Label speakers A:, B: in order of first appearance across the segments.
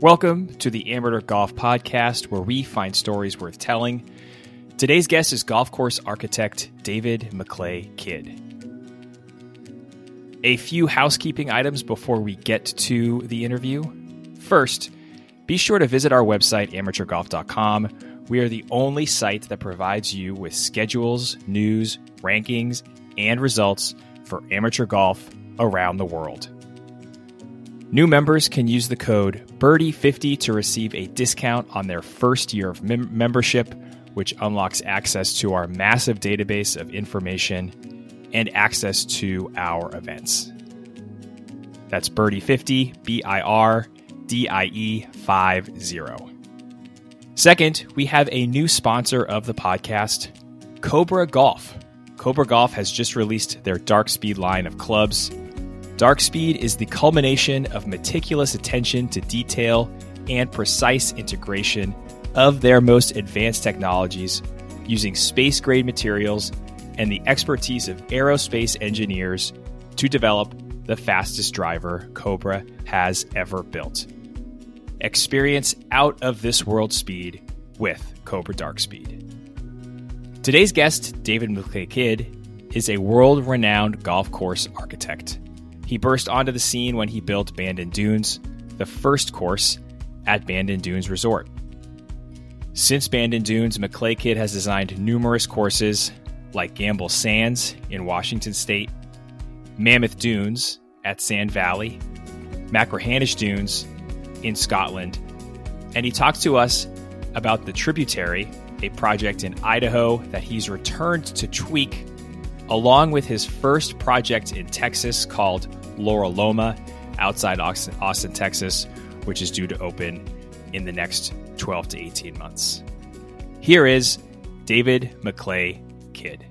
A: Welcome to the Amateur Golf Podcast, where we find stories worth telling. Today's guest is golf course architect David McLay Kidd. A few housekeeping items before we get to the interview. First, be sure to visit our website, amateurgolf.com. We are the only site that provides you with schedules, news, rankings, and results for amateur golf around the world. New members can use the code BIRDIE50 to receive a discount on their first year of mem- membership, which unlocks access to our massive database of information and access to our events. That's Birdie50, B I R D I E 50. Second, we have a new sponsor of the podcast, Cobra Golf. Cobra Golf has just released their Dark Speed line of clubs. Dark Speed is the culmination of meticulous attention to detail and precise integration of their most advanced technologies using space grade materials and the expertise of aerospace engineers to develop the fastest driver Cobra has ever built. Experience out of this world speed with Cobra Dark Speed. Today's guest, David McLay Kidd, is a world renowned golf course architect. He burst onto the scene when he built Bandon Dunes, the first course at Bandon Dunes Resort. Since Bandon Dunes, McLay Kidd has designed numerous courses like Gamble Sands in Washington State, Mammoth Dunes at Sand Valley, Machrihanish Dunes in Scotland, and he talks to us about the Tributary, a project in Idaho that he's returned to tweak, along with his first project in Texas called Loraloma outside Austin, Austin, Texas, which is due to open in the next 12 to 18 months. Here is David McLay Kidd.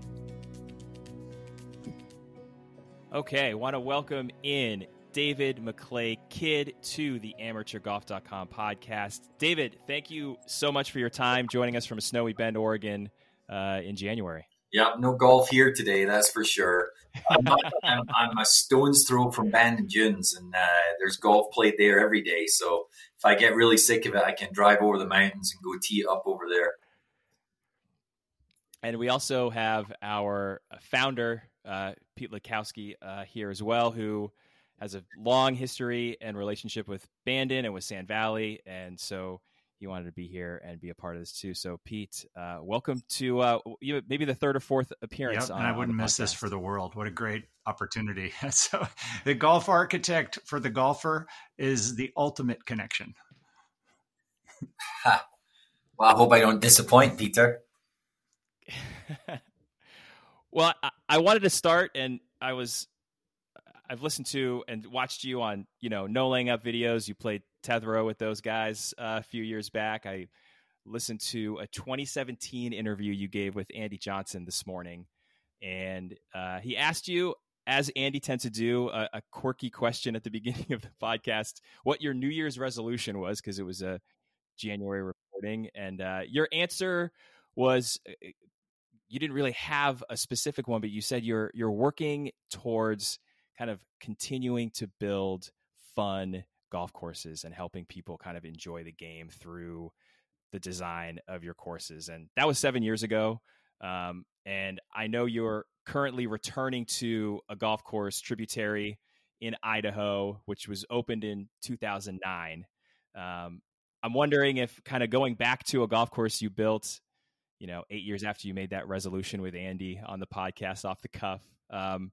A: Okay, want to welcome in David McLay Kidd to the AmateurGolf.com podcast. David, thank you so much for your time joining us from snowy Bend, Oregon uh, in January.
B: Yeah, no golf here today, that's for sure. I'm, I'm, I'm, a stone's throw from Bandon Dunes, and uh, there's golf played there every day. So if I get really sick of it, I can drive over the mountains and go tee up over there.
A: And we also have our founder, uh, Pete Lakowski, uh, here as well, who has a long history and relationship with Bandon and with Sand Valley. And so he wanted to be here and be a part of this too. So, Pete, uh, welcome to uh, maybe the third or fourth appearance.
C: Yep, on, and I wouldn't miss this for the world. What a great opportunity! so, the golf architect for the golfer is the ultimate connection.
B: well, I hope I don't disappoint, Peter.
A: well, I, I wanted to start, and I was I've listened to and watched you on you know no laying up videos. You played Tetherow with those guys uh, a few years back. I listened to a 2017 interview you gave with Andy Johnson this morning, and uh, he asked you, as Andy tends to do, a, a, quirky question at the beginning of the podcast, what your New Year's resolution was because it was a January recording, and uh, your answer was uh, you didn't really have a specific one, but you said you're you're working towards kind of continuing to build fun golf courses and helping people kind of enjoy the game through the design of your courses. And that was seven years ago. Um, and I know you're currently returning to a golf course tributary in Idaho, which was opened in 2009. Um, I'm wondering if kind of going back to a golf course you built, you know, eight years after you made that resolution with Andy on the podcast off the cuff. Um,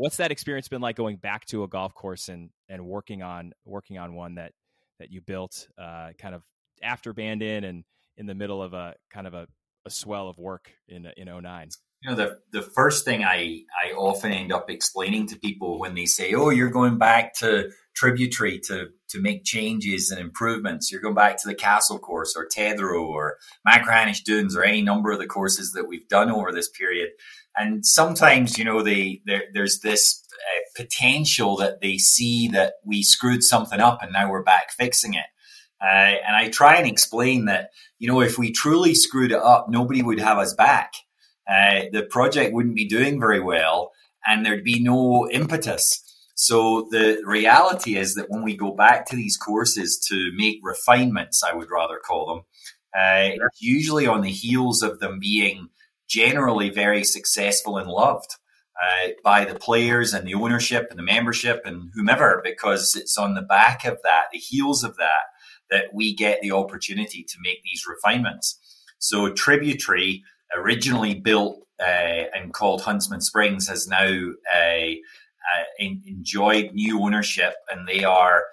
A: what's that experience been like going back to a golf course and and working on working on one that that you built uh, kind of after Bandon and in the middle of a kind of a, a swell of work in in 09?
B: You know, the the first thing I I often end up explaining to people when they say, "Oh, you're going back to Tributary to to make changes and improvements. You're going back to the Castle course or Tetherow or Machrihanish Dunes or any number of the courses that we've done over this period." And sometimes, you know, they there's this uh, potential that they see that we screwed something up and now we're back fixing it. Uh, and I try and explain that, you know, if we truly screwed it up, nobody would have us back. Uh, the project wouldn't be doing very well and there'd be no impetus. So the reality is that when we go back to these courses to make refinements, I would rather call them, uh, usually on the heels of them being generally very successful and loved uh, by the players and the ownership and the membership and whomever, because it's on the back of that, the heels of that, that we get the opportunity to make these refinements. So Tributary, originally built uh, and called Huntsman Springs, has now uh, uh enjoyed new ownership, and they are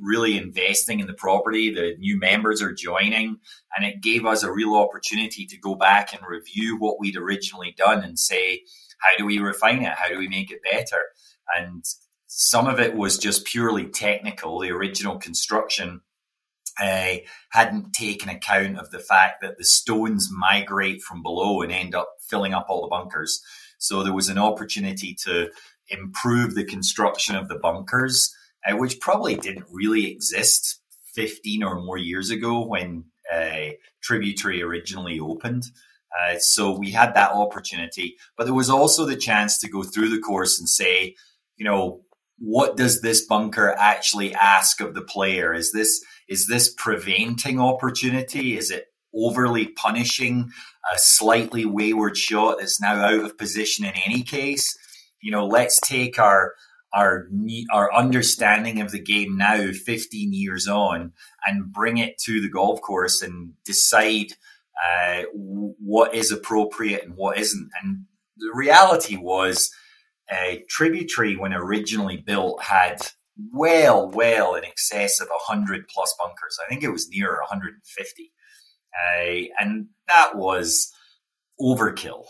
B: really investing in the property. The new members are joining, and it gave us a real opportunity to go back and review what we'd originally done and say, how do we refine it? How do we make it better? And some of it was just purely technical. The original construction uh, hadn't taken account of the fact that the stones migrate from below and end up filling up all the bunkers. So there was an opportunity to improve the construction of the bunkers, which probably didn't really exist 15 or more years ago when uh, Tributary originally opened. Uh, so we had that opportunity, but there was also the chance to go through the course and say, you know, what does this bunker actually ask of the player? Is this is this preventing opportunity? Is it overly punishing a slightly wayward shot that's now out of position in any case? You know, let's take our our our understanding of the game now 15 years on and bring it to the golf course and decide uh, what is appropriate and what isn't. And the reality was, uh, Tributary, when originally built, had well, well in excess of 100 plus bunkers. I think it was near 150. Uh, and that was overkill.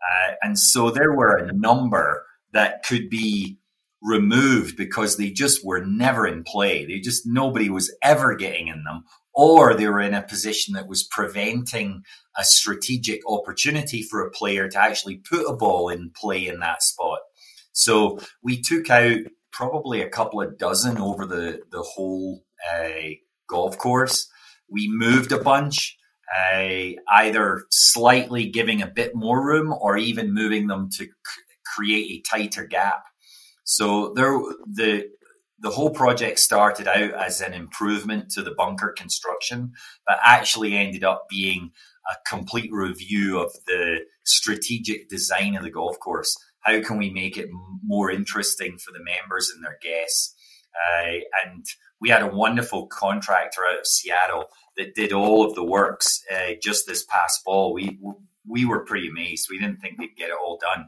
B: Uh, and so there were a number that could be removed because they just were never in play. They just, nobody was ever getting in them or they were in a position that was preventing a strategic opportunity for a player to actually put a ball in play in that spot. So we took out probably a couple of dozen over the, the whole uh, golf course. We moved a bunch, uh, either slightly giving a bit more room or even moving them to c- create a tighter gap. So there, the the whole project started out as an improvement to the bunker construction, but actually ended up being a complete review of the strategic design of the golf course. How can we make it more interesting for the members and their guests? Uh, and we had a wonderful contractor out of Seattle that did all of the works uh, just this past fall. We we were pretty amazed. We didn't think they'd get it all done,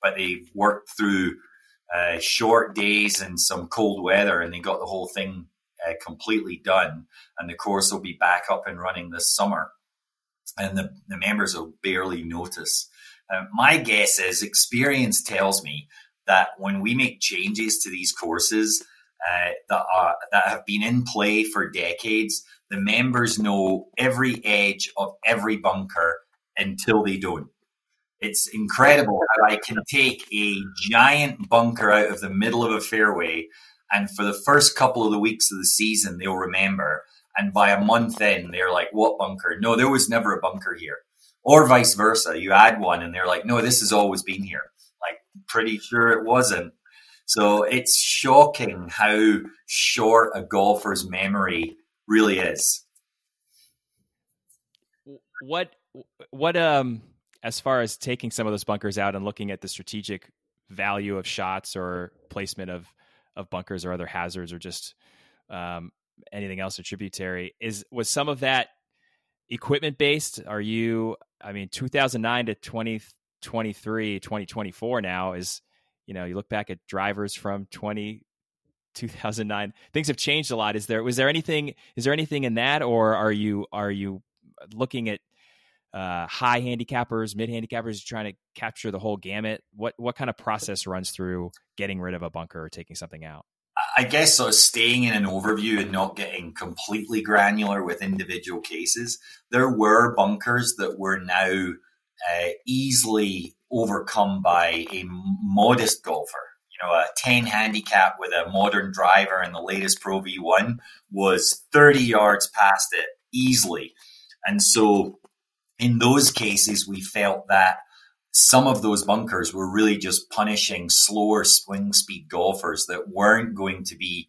B: but they worked through uh, short days and some cold weather, and they got the whole thing uh, completely done. And the course will be back up and running this summer, and the, the members will barely notice. Uh, my guess is experience tells me that when we make changes to these courses uh, that are that have been in play for decades, the members know every edge of every bunker until they don't. It's incredible how I can take a giant bunker out of the middle of a fairway, and for the first couple of the weeks of the season, they'll remember. And by a month in, they're like, "What bunker? No, there was never a bunker here." Or vice versa. You add one, and they're like, "No, this has always been here." Like, pretty sure it wasn't. So it's shocking how short a golfer's memory really is.
A: What what um as far as taking some of those bunkers out and looking at the strategic value of shots or placement of of bunkers or other hazards or just um, anything else a tributary is was some of that equipment based? Are you i mean 2009 to 2023 2024 now is you know you look back at drivers from 20 2009 things have changed a lot. Is there was there anything is there anything in that or are you are you looking at uh, high handicappers, mid handicappers, trying to capture the whole gamut? What what kind of process runs through getting rid of a bunker or taking something out?
B: I guess sort of staying in an overview and not getting completely granular with individual cases. There were bunkers that were now uh, easily overcome by a modest golfer. You know, a 10 handicap with a modern driver and the latest Pro V1 was 30 yards past it easily. And so in those cases, we felt that some of those bunkers were really just punishing slower swing speed golfers that weren't going to be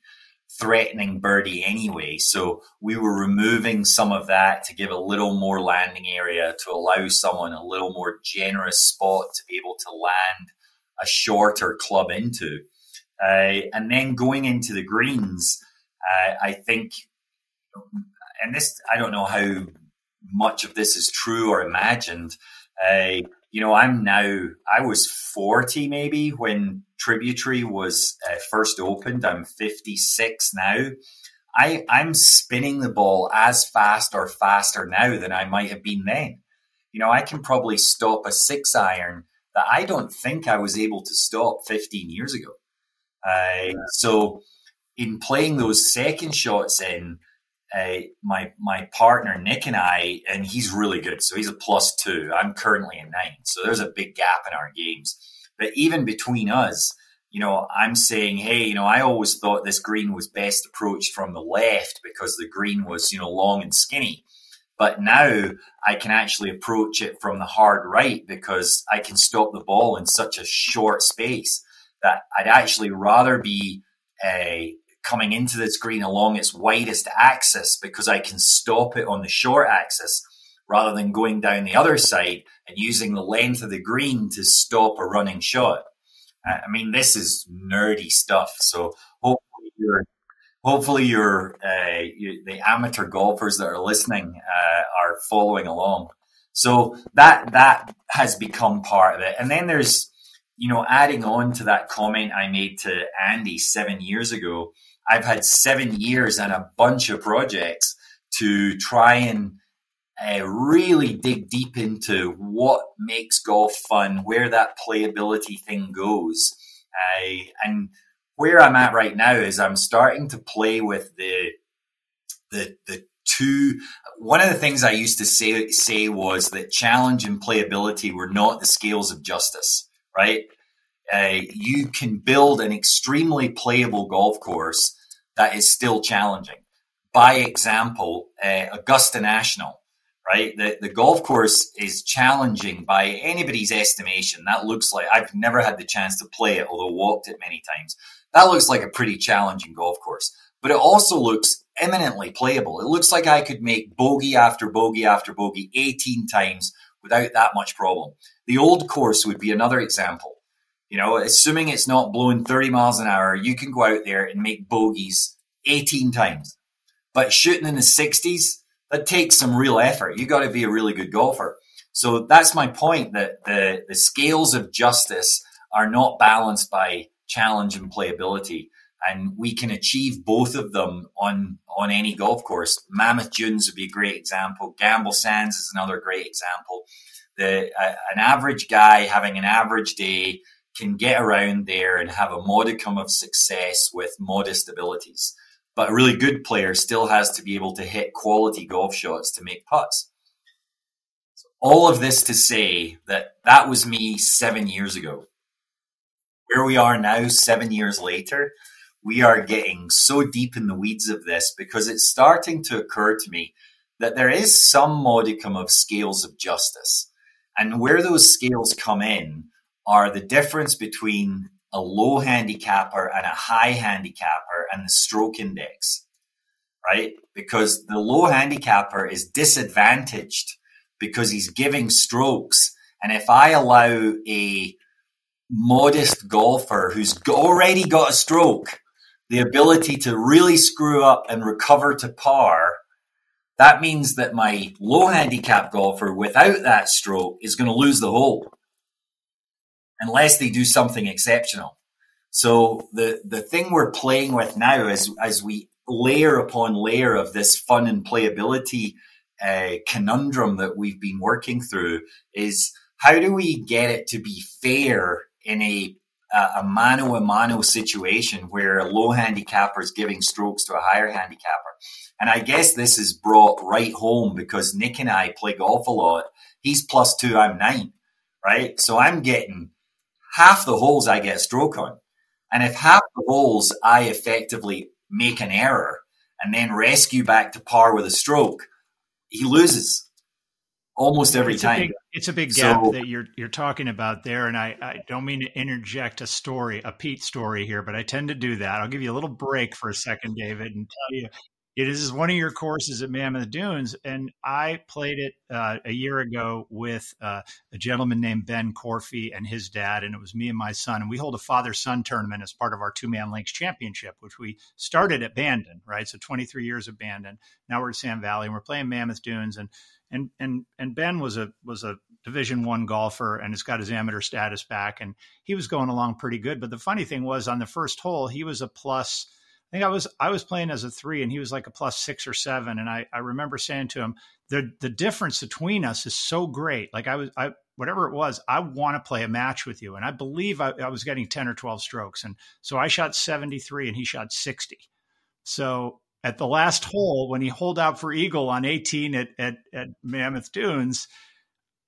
B: threatening birdie anyway. So we were removing some of that to give a little more landing area to allow someone a little more generous spot to be able to land a shorter club into. Uh, and then going into the greens, uh, I think, and this, I don't know how much of this is true or imagined. Uh, you know, I'm now, I was 40 maybe when Tributary was uh, first opened. I'm 56 now. I, I'm spinning the ball as fast or faster now than I might have been then. You know, I can probably stop a six iron that I don't think I was able to stop 15 years ago. Uh, so, in playing those second shots in, uh, my my partner Nick and I, and he's really good. So he's a plus two. I'm currently a nine. So there's a big gap in our games. But even between us, you know, I'm saying, hey, you know, I always thought this green was best approached from the left because the green was, you know, long and skinny. But now I can actually approach it from the hard right because I can stop the ball in such a short space that I'd actually rather be a coming into this green along its widest axis because I can stop it on the short axis rather than going down the other side and using the length of the green to stop a running shot. I mean, this is nerdy stuff. So hopefully you're, hopefully you're, uh, you, the amateur golfers that are listening uh, are following along. So that that has become part of it. And then there's, you know, adding on to that comment I made to Andy seven years ago I've had seven years and a bunch of projects to try and uh, really dig deep into what makes golf fun, where that playability thing goes. Uh, and where I'm at right now is I'm starting to play with the the the two. One of the things I used to say say was that challenge and playability were not the scales of justice, right? Uh, you can build an extremely playable golf course that is still challenging. By example, uh, Augusta National, right? The, the golf course is challenging by anybody's estimation. That looks like I've never had the chance to play it, although walked it many times. That looks like a pretty challenging golf course, but it also looks eminently playable. It looks like I could make bogey after bogey after bogey 18 times without that much problem. The old course would be another example. You know, assuming it's not blowing 30 miles an hour, you can go out there and make bogeys 18 times. But shooting in the 60s, that takes some real effort. You got to be a really good golfer. So that's my point that the, the scales of justice are not balanced by challenge and playability. And we can achieve both of them on, on any golf course. Mammoth Dunes would be a great example. Gamble Sands is another great example. The, uh, an average guy having an average day can get around there and have a modicum of success with modest abilities. But a really good player still has to be able to hit quality golf shots to make putts. So all of this to say that that was me seven years ago. Where we are now, seven years later, we are getting so deep in the weeds of this because it's starting to occur to me that there is some modicum of scales of justice. And where those scales come in are the difference between a low handicapper and a high handicapper and the stroke index, right? Because the low handicapper is disadvantaged because he's giving strokes. And if I allow a modest golfer who's already got a stroke the ability to really screw up and recover to par, that means that my low handicap golfer without that stroke is going to lose the hole unless they do something exceptional. So the the thing we're playing with now as as we layer upon layer of this fun and playability uh, conundrum that we've been working through is how do we get it to be fair in a a mano a mano situation where a low handicapper is giving strokes to a higher handicapper. And I guess this is brought right home because Nick and I play golf a lot. He's plus two, I'm nine, right? So I'm getting half the holes I get a stroke on. And if half the holes I effectively make an error and then rescue back to par with a stroke, he loses. almost every
C: it's
B: time.
C: A big, it's a big gap so, that you're you're talking about there, and I, I don't mean to interject a story, a Pete story here, but I tend to do that. I'll give you a little break for a second, David, and tell you it is one of your courses at Mammoth Dunes, and I played it uh, a year ago with uh, a gentleman named Ben Corfy and his dad, and it was me and my son, and we hold a father-son tournament as part of our two-man links championship, which we started at Bandon, right? So 23 years of Bandon. Now we're at Sand Valley, and we're playing Mammoth Dunes, and and and and Ben was a was a Division One golfer and has got his amateur status back, and he was going along pretty good. But the funny thing was, on the first hole, he was a plus I think I was I was playing as a three and he was like a plus six or seven. And I, I remember saying to him, the the difference between us is so great. Like I was I whatever it was, I want to play a match with you. And I believe I, I was getting 10 or 12 strokes. And so I shot 73 and he shot 60. So at the last hole, when he holed out for Eagle on 18 at, at, at Mammoth Dunes,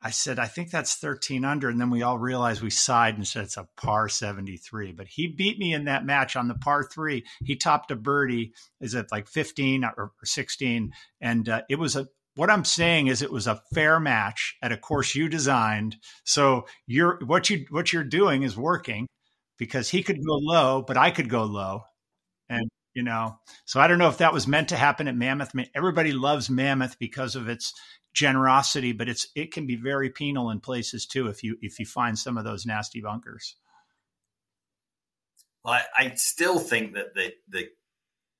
C: I said, I think that's 13 under. And then we all realized we sighed and said it's a par 73. But he beat me in that match on the par three. He topped a birdie, is it like 15 or 16? And uh, it was a, what I'm saying is it was a fair match at a course you designed. So you're, what you, what you're doing is working because he could go low, but I could go low. And, you know, so I don't know if that was meant to happen at Mammoth. Everybody loves Mammoth because of its generosity, but it's it can be very penal in places too if you if you find some of those nasty bunkers.
B: Well, I, I still think that the the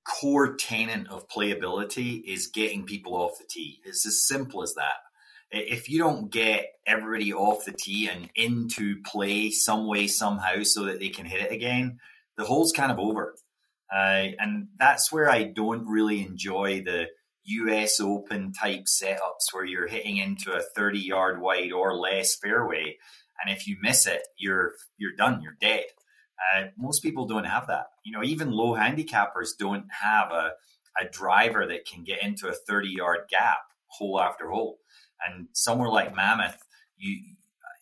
B: core tenet of playability is getting people off the tee. It's as simple as that. If you don't get everybody off the tee and into play some way somehow so that they can hit it again, the hole's kind of over. Uh, and that's where I don't really enjoy the US Open type setups where you're hitting into a 30 yard wide or less fairway. And if you miss it, you're you're done. You're dead. Uh, most people don't have that. You know, even low handicappers don't have a, a driver that can get into a 30 yard gap hole after hole. And somewhere like Mammoth, you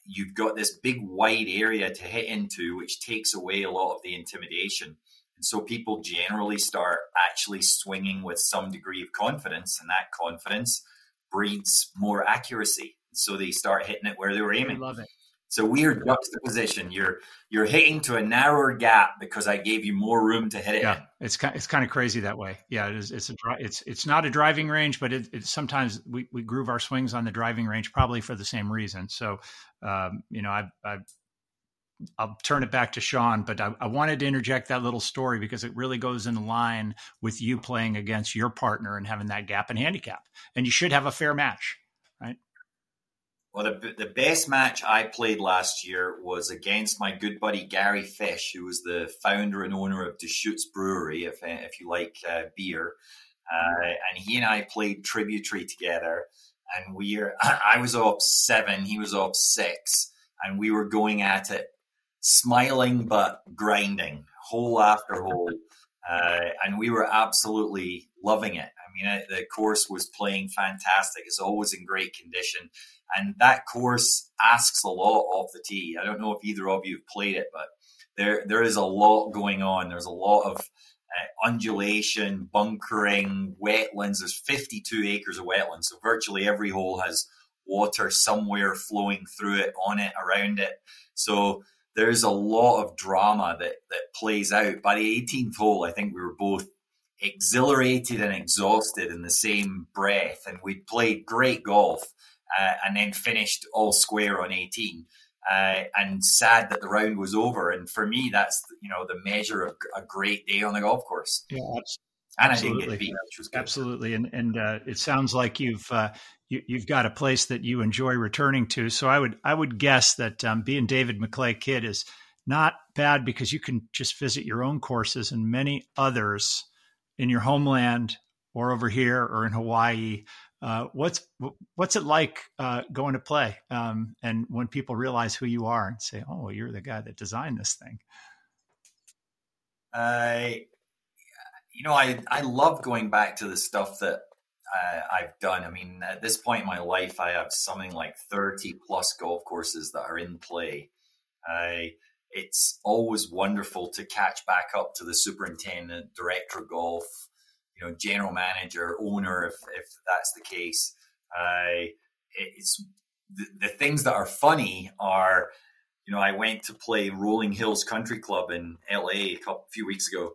B: you've got this big wide area to hit into, which takes away a lot of the intimidation. So people generally start actually swinging with some degree of confidence, and that confidence breeds more accuracy. So they start hitting it where they were aiming.
C: I love it.
B: It's a weird juxtaposition. You're you're hitting to a narrower gap because I gave you more room to hit it.
C: Yeah, in. it's kind it's kind of crazy that way. Yeah, it is. It's a it's it's not a driving range, but it, it sometimes we, we groove our swings on the driving range probably for the same reason. So, um, you know, I I I'll turn it back to Sean, but I, I, wanted to interject that little story because it really goes in line with you playing against your partner and having that gap in handicap. And you should have a fair match, right?
B: Well, the, the best match I played last year was against my good buddy Gary Fish, who was the founder and owner of Deschutes Brewery, if, if you like uh, beer. Uh, and he and I played Tributary together. And we I was up seven, he was up six, and we were going at it smiling but grinding hole after hole. Uh, and we were absolutely loving it. I mean, it, the course was playing fantastic. It's always in great condition. And that course asks a lot off the tee. I don't know if either of you have played it, but there there is a lot going on. There's a lot of uh, undulation, bunkering, wetlands. There's 52 acres of wetlands. So virtually every hole has water somewhere flowing through it, on it, around it. So there's a lot of drama that that plays out. By the 18th hole, I think we were both exhilarated and exhausted in the same breath, and we played great golf, uh, and then finished all square on 18. Uh, and sad that the round was over. And for me, that's you know the measure of a great day on the golf course.
C: Yeah,
B: and absolutely. I didn't get beat, which was good.
C: Absolutely, and and uh, it sounds like you've uh, you, have got a place that you enjoy returning to. So I would I would guess that um, being David McLay Kidd is not bad because you can just visit your own courses and many others in your homeland or over here or in Hawaii. Uh, what's what's it like uh, going to play um, and when people realize who you are and say, "Oh, you're the guy that designed this thing."
B: I, you know, I I love going back to the stuff that uh, I've done. I mean, at this point in my life, I have something like 30 plus golf courses that are in play. I, it's always wonderful to catch back up to the superintendent, director of golf, you know, general manager, owner, if, if that's the case. I, it's the, the things that are funny are, you know, I went to play Rolling Hills Country Club in LA a couple few weeks ago.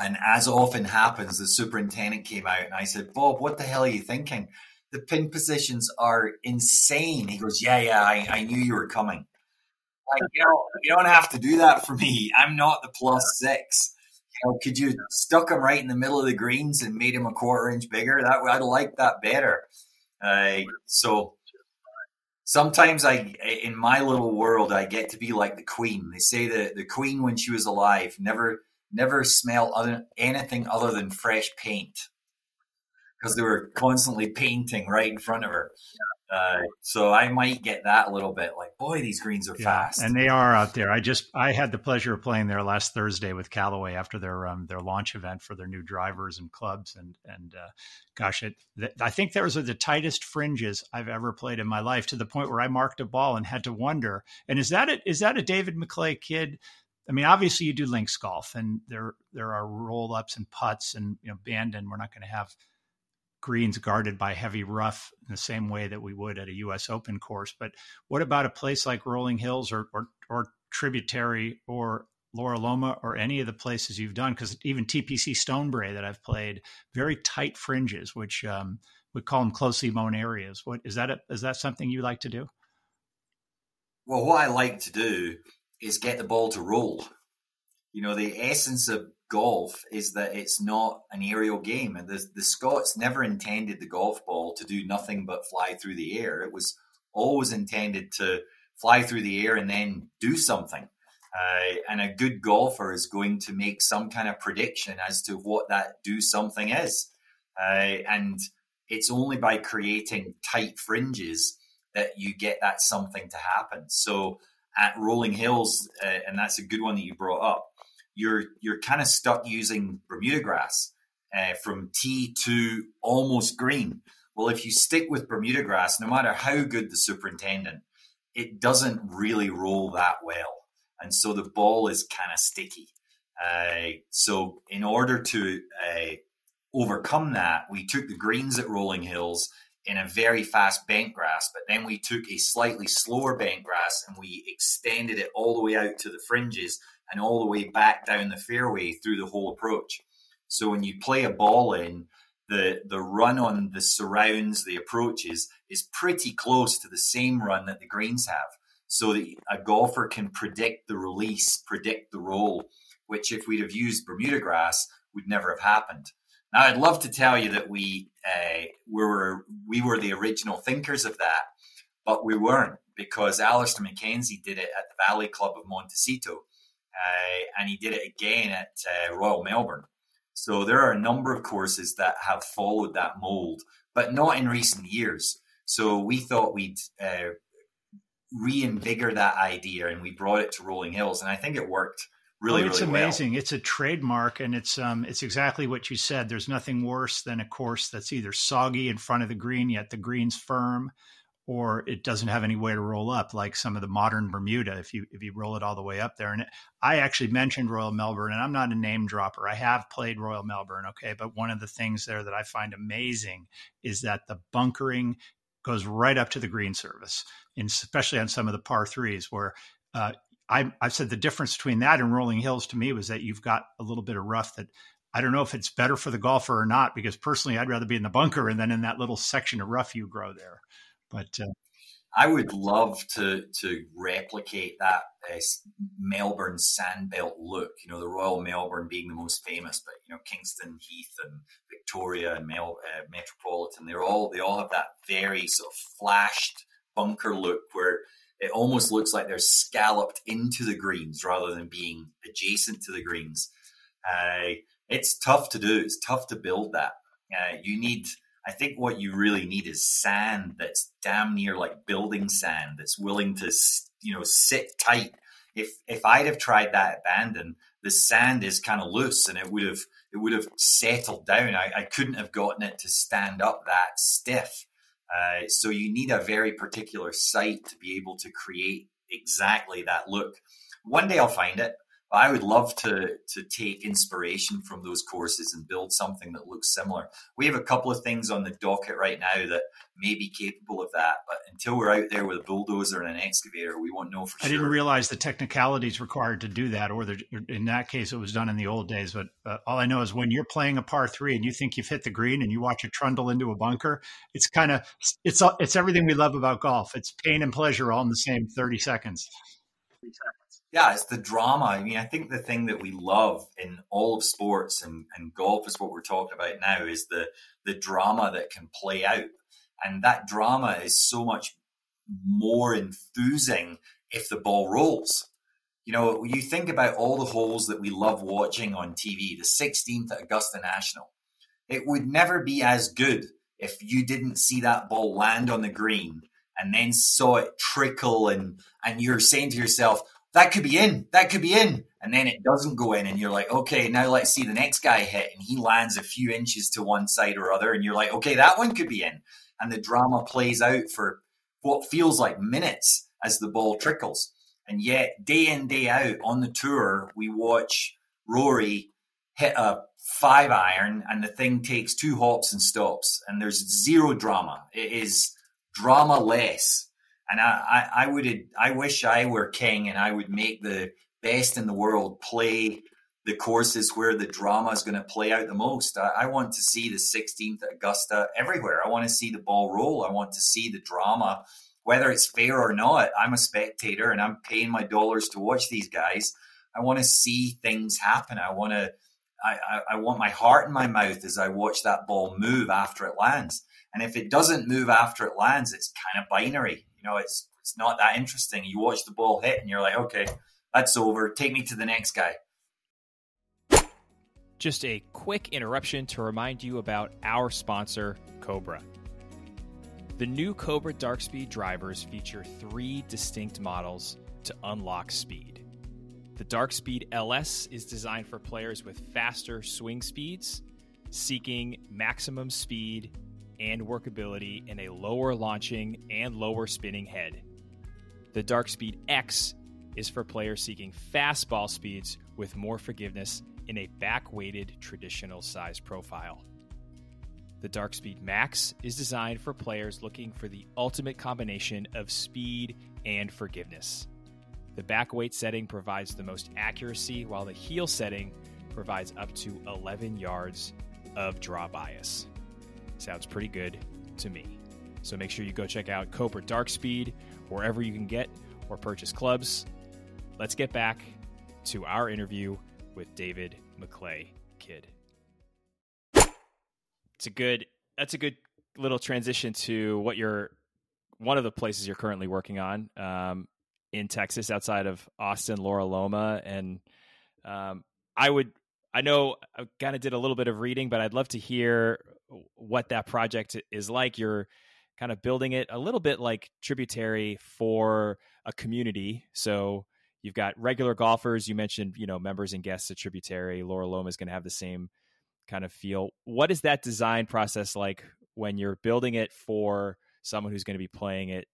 B: And as often happens, the superintendent came out and I said, Bob, what the hell are you thinking? The pin positions are insane. He goes, Yeah, yeah, I, I knew you were coming. Like, you know, you don't have to do that for me. I'm not the plus six. You know, could you stuck him right in the middle of the greens and made him a quarter inch bigger? That I'd like that better. Uh, so sometimes I, in my little world, I get to be like the queen. They say that the queen, when she was alive, never never smell other, anything other than fresh paint because they were constantly painting right in front of her. Uh, so I might get that a little bit like, boy, these greens are yeah, fast,
C: and they are out there. I just I had the pleasure of playing there last Thursday with Callaway after their um, their launch event for their new drivers and clubs, and and uh, gosh, it I think those are the tightest fringes I've ever played in my life to the point where I marked a ball and had to wonder, and is that a, is that a David McLay Kidd? I mean, obviously you do links golf, and there there are roll ups and putts, and you know, Bandon. We're not going to have greens guarded by heavy rough in the same way that we would at a U.S. Open course. But what about a place like Rolling Hills or or, or Tributary or Loraloma or any of the places you've done? Because even TPC Stonebrae that I've played, very tight fringes, which um, we call them closely mown areas. What is that? A, is that something you like to do?
B: Well, what I like to do is get the ball to roll. You know, the essence of golf is that it's not an aerial game. And the, the Scots never intended the golf ball to do nothing but fly through the air. It was always intended to fly through the air and then do something. Uh, and a good golfer is going to make some kind of prediction as to what that do something is. Uh, and it's only by creating tight fringes that you get that something to happen. So at Rolling Hills, uh, and that's a good one that you brought up you're you're kind of stuck using Bermuda grass uh, from tee to almost green. Well, if you stick with Bermuda grass, no matter how good the superintendent, it doesn't really roll that well, and so the ball is kind of sticky. Uh, so, in order to uh, overcome that, we took the greens at Rolling Hills in a very fast bent grass, but then we took a slightly slower bent grass and we extended it all the way out to the fringes and all the way back down the fairway through the whole approach. So when you play a ball in, the the run on the surrounds, the approaches is pretty close to the same run that the greens have. So that a golfer can predict the release, predict the roll, which if we'd have used Bermuda grass would never have happened. Now I'd love to tell you that we uh, we were we were the original thinkers of that, but we weren't because Alister MacKenzie did it at the Valley Club of Montecito uh, and he did it again at uh, Royal Melbourne. So there are a number of courses that have followed that mold, but not in recent years. So we thought we'd uh, reinvigor that idea, and we brought it to Rolling Hills, and I think it worked really.
C: it's
B: really
C: amazing.
B: Well.
C: It's a trademark, and it's um, it's exactly what you said. There's nothing worse than a course that's either soggy in front of the green, yet the green's firm, or it doesn't have any way to roll up like some of the modern Bermuda if you if you roll it all the way up there. And it, I actually mentioned Royal Melbourne, and I'm not a name dropper. I have played Royal Melbourne, okay, but one of the things there that I find amazing is that the bunkering goes right up to the green surface, and especially on some of the par threes where. Uh, I, I've said the difference between that and rolling hills to me was that you've got a little bit of rough that I don't know if it's better for the golfer or not, because personally, I'd rather be in the bunker and then in that little section of rough you grow there. But uh,
B: I would love to to replicate that uh, Melbourne sandbelt look. You know, the Royal Melbourne being the most famous, but you know, Kingston Heath and Victoria and Mel, uh, Metropolitan, they're all they all have that very sort of flashed bunker look where it almost looks like they're scalloped into the greens rather than being adjacent to the greens. Uh, it's tough to do. It's tough to build that. Uh, you need I think what you really need is sand that's damn near like building sand that's willing to you know sit tight. If if I'd have tried that at Bandon, the sand is kind of loose and it would have it would have settled down. I, I couldn't have gotten it to stand up that stiff. Uh, so you need a very particular site to be able to create exactly that look. One day I'll find it. I would love to to take inspiration from those courses and build something that looks similar. We have a couple of things on the docket right now that may be capable of that, but until we're out there with a bulldozer and an excavator, we won't know for
C: I
B: sure.
C: I didn't realize the technicalities required to do that, or the, in that case, it was done in the old days. But uh, all I know is when you're playing a par three and you think you've hit the green and you watch it trundle into a bunker, it's kind of it's it's everything we love about golf. It's pain and pleasure all in the same thirty seconds. 30 seconds
B: yeah, it's the drama. I mean, I think the thing that we love in all of sports and, and golf is what we're talking about now is the the drama that can play out. And that drama is so much more enthusing if the ball rolls. You know, you think about all the holes that we love watching on TV, the 16th at Augusta National. It would never be as good if you didn't see that ball land on the green and then saw it trickle and and you're saying to yourself, that could be in, that could be in. And then it doesn't go in, and you're like, okay, now let's see the next guy hit. And he lands a few inches to one side or other, and you're like, okay, that one could be in. And the drama plays out for what feels like minutes as the ball trickles. And yet, day in, day out on the tour, we watch Rory hit a five iron, and the thing takes two hops and stops, and there's zero drama. It is drama less and I, I, I would I wish I were king and I would make the best in the world play the courses where the drama is going to play out the most. I, I, want to see the 16th Augusta everywhere. I want to see the ball roll. I want to see the drama, whether it's fair or not. I'm a spectator and I'm paying my dollars to watch these guys. I want to see things happen. I want to. I, I, I want my heart in my mouth as I watch that ball move after it lands. And if it doesn't move after it lands, it's kind of binary you know, it's it's not that interesting. You watch the ball hit and you're like, okay, that's over. Take me to the next guy.
A: Just a quick interruption to remind you about our sponsor, Cobra. The new Cobra Dark Speed drivers feature three distinct models to unlock speed. The Dark Speed LS is designed for players with faster swing speeds, seeking maximum speed and workability in a lower launching and lower spinning head. The Dark Speed X is for players seeking fastball speeds with more forgiveness in a back weighted traditional size profile. The Dark Speed Max is designed for players looking for the ultimate combination of speed and forgiveness. The back weight setting provides the most accuracy, while the heel setting provides up to 11 yards of draw bias. Sounds pretty good to me. So make sure you go check out Cobra Dark Speed wherever you can get or purchase clubs. Let's get back to our interview with David McLay Kidd. It's a good that's a good little transition to what you're one of the places you're currently working on um, in Texas outside of Austin, Loraloma. And um, I would I know I kind of did a little bit of reading, but I'd love to hear what that project is like. You're kind of building it a little bit like tributary for a community. So you've got regular golfers. You mentioned, you know, members and guests at tributary. Loraloma is going to have the same kind of feel. What is that design process like when you're building it for someone who's going to be playing it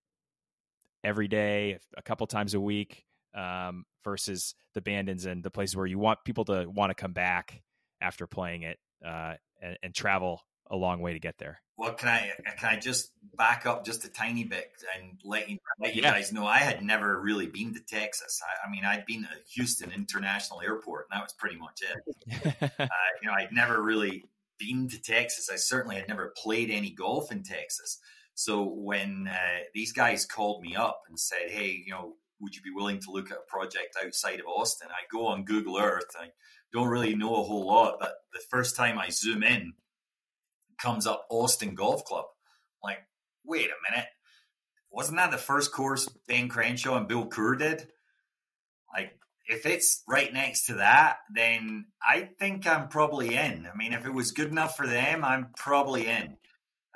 A: every day, a couple times a week, um, versus the Bandons and the places where you want people to want to come back after playing it uh, and, and travel a long way to get there.
B: Well, can I can I just back up just a tiny bit and let you let you yeah. guys know I had never really been to Texas. I, I, mean, I'd been to Houston International Airport, and that was pretty much it. uh, you know, I'd never really been to Texas. I certainly had never played any golf in Texas. So when uh, these guys called me up and said, "Hey, you know, would you be willing to look at a project outside of Austin?" I go on Google Earth. I don't really know a whole lot, but the first time I zoom in comes up Austin Golf Club. Like, wait a minute. Wasn't that the first course Ben Crenshaw and Bill Coore did? Like, if it's right next to that, then I think I'm probably in. I mean, if it was good enough for them, I'm probably in.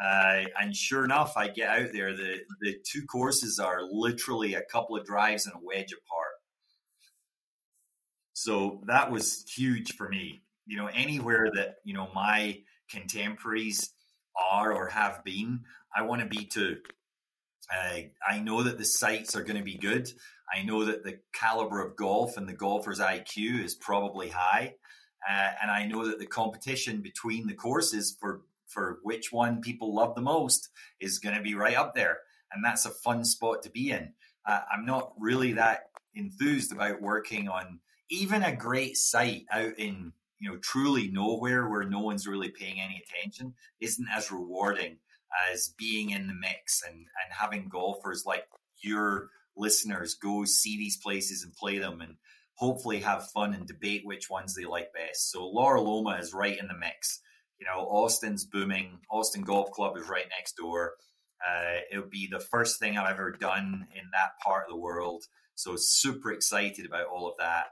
B: Uh, and sure enough, I get out there. The the two courses are literally a couple of drives and a wedge apart. So that was huge for me. You know, anywhere that you know my contemporaries are or have been. I want to be too. Uh, I know that the sites are going to be good. I know that the caliber of golf and the golfer's IQ is probably high. Uh, and I know that the competition between the courses for, for which one people love the most is going to be right up there. And that's a fun spot to be in. Uh, I'm not really that enthused about working on even a great site out in you know truly nowhere where no one's really paying any attention isn't as rewarding as being in the mix and and having golfers like your listeners go see these places and play them and hopefully have fun and debate which ones they like best. So Loraloma is right in the mix. You know, Austin's booming. Austin Golf Club is right next door. Uh, it'll be the first thing I've ever done in that part of the world. So super excited about all of that.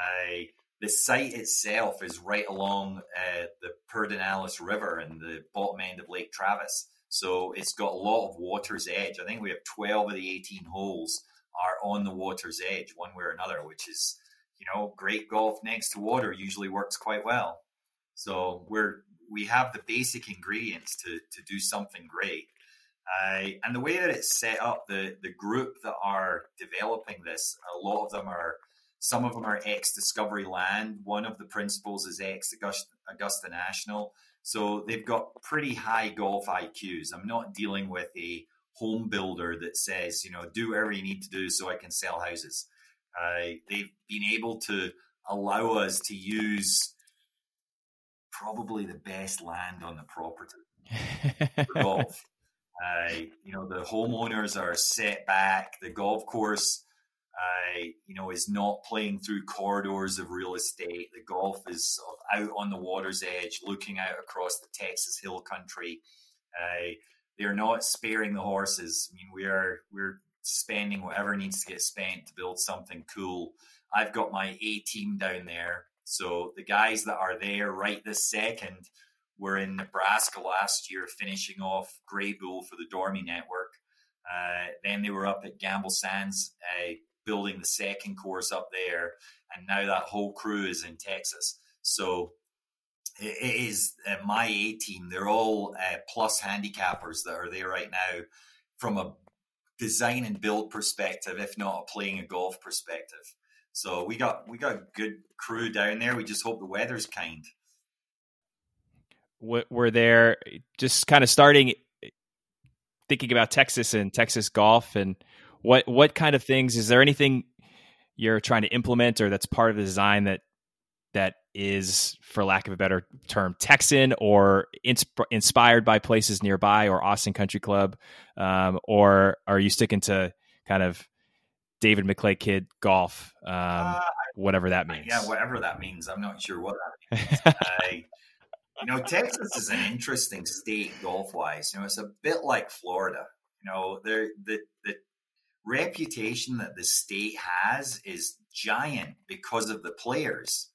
B: Uh, the site itself is right along uh, the Pedernales River and the bottom end of Lake Travis. So it's got a lot of water's edge. I think we have 12 of the 18 holes are on the water's edge, one way or another, which is, you know, great golf next to water usually works quite well. So we're we have the basic ingredients to to do something great. Uh, and the way that it's set up, the the group that are developing this, a lot of them are some of them are ex Discovery Land. One of the principals is ex Augusta, National. So they've got pretty high golf IQs. I'm not dealing with a home builder that says, you know, do whatever you need to do so I can sell houses. Uh, they've been able to allow us to use probably the best land on the property for golf. Uh, you know, the homeowners are set back. The golf course, uh, you know, is not playing through corridors of real estate. The golf is out on the water's edge, looking out across the Texas Hill Country. Uh, they're not sparing the horses. I mean, we are we're spending whatever needs to get spent to build something cool. I've got my A team down there, so the guys that are there right this second were in Nebraska last year, finishing off Gray Bull for the Dormie Network. Uh, then they were up at Gamble Sands, building the second course up there, and now that whole crew is in Texas. So it is uh, my A team. They're all uh, plus handicappers that are there right now from a design and build perspective, if not a playing a golf perspective. So we got we got a good crew down there. We just hope the weather's kind.
A: We're there just kind of starting thinking about Texas and Texas golf and what what kind of things is there anything you're trying to implement or that's part of the design that that is, for lack of a better term, Texan or insp- inspired by places nearby or Austin Country Club? Um, or are you sticking to kind of David McLay Kidd golf, um, uh, whatever that means?
B: Yeah, whatever that means. I'm not sure what that means. I, you know, Texas is an interesting state golf wise. You know, it's a bit like Florida. You know, the the the reputation that the state has is giant because of the players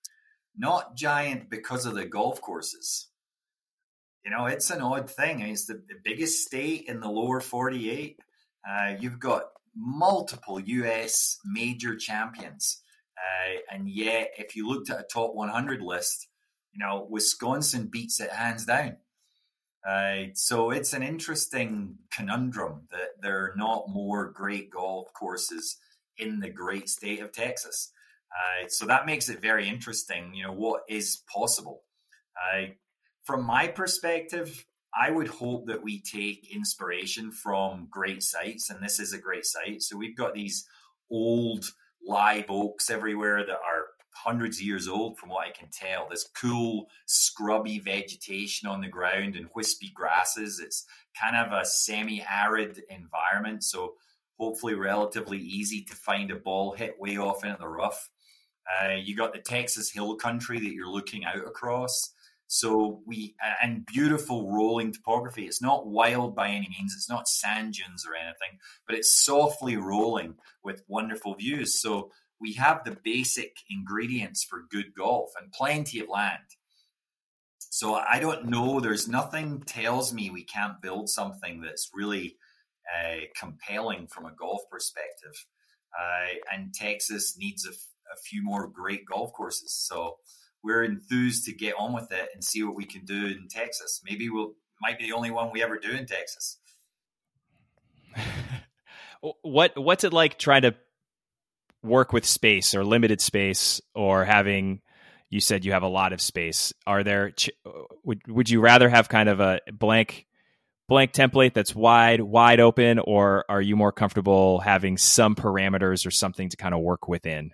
B: not giant because of the golf courses. You know, it's an odd thing. It's the, the biggest state in the lower 48. Uh, you've got multiple US major champions. Uh, and yet, if you looked at a top 100 list, you know, Wisconsin beats it hands down. Uh, so it's an interesting conundrum that there are not more great golf courses in the great state of Texas. Uh, so that makes it very interesting. You know, what is possible? Uh, from my perspective, I would hope that we take inspiration from great sites, and this is a great site. So we've got these old live oaks everywhere that are hundreds of years old, from what I can tell. This cool, scrubby vegetation on the ground and wispy grasses. It's kind of a semi arid environment. So hopefully, relatively easy to find a ball hit way off into the rough. Uh, you got the Texas hill country that you're looking out across. So we and beautiful rolling topography. It's not wild by any means. It's not sand dunes or anything, but it's softly rolling with wonderful views. So we have the basic ingredients for good golf and plenty of land. So I don't know. There's nothing tells me we can't build something that's really uh, compelling from a golf perspective. Uh, and Texas needs a a few more great golf courses. So we're enthused to get on with it and see what we can do in Texas. Maybe we'll might be the only one we ever do in Texas.
A: what what's it like trying to work with space or limited space or having you said you have a lot of space. Are there would would you rather have kind of a blank blank template that's wide wide open or are you more comfortable having some parameters or something to kind of work within?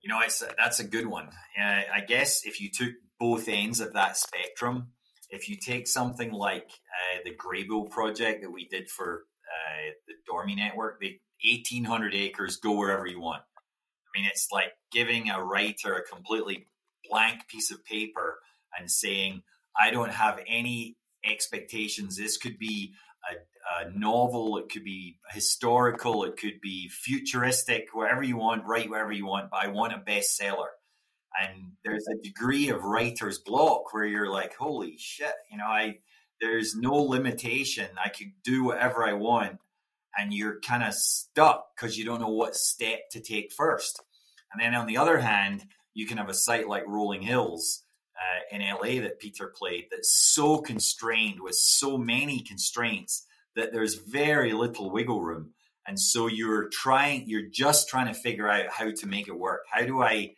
B: You know it's that's a good one. Uh, i guess if you took both ends of that spectrum if you take something like uh, the Gray Bull project that we did for uh, the Dormie network, the 1800 acres, go wherever you want. I mean, it's like giving a writer a completely blank piece of paper and saying, I don't have any expectations. This could be a, a, novel, it could be historical, it could be futuristic, whatever you want, write whatever you want, but I want a bestseller. And there's a degree of writer's block where you're like, holy shit, you know, I there's no limitation. I could do whatever I want. And you're kind of stuck because you don't know what step to take first. And then on the other hand, you can have a site like Rolling Hills uh, in LA that Peter played that's so constrained with so many constraints that there's very little wiggle room. And so you're trying, you're just trying to figure out how to make it work. How do I,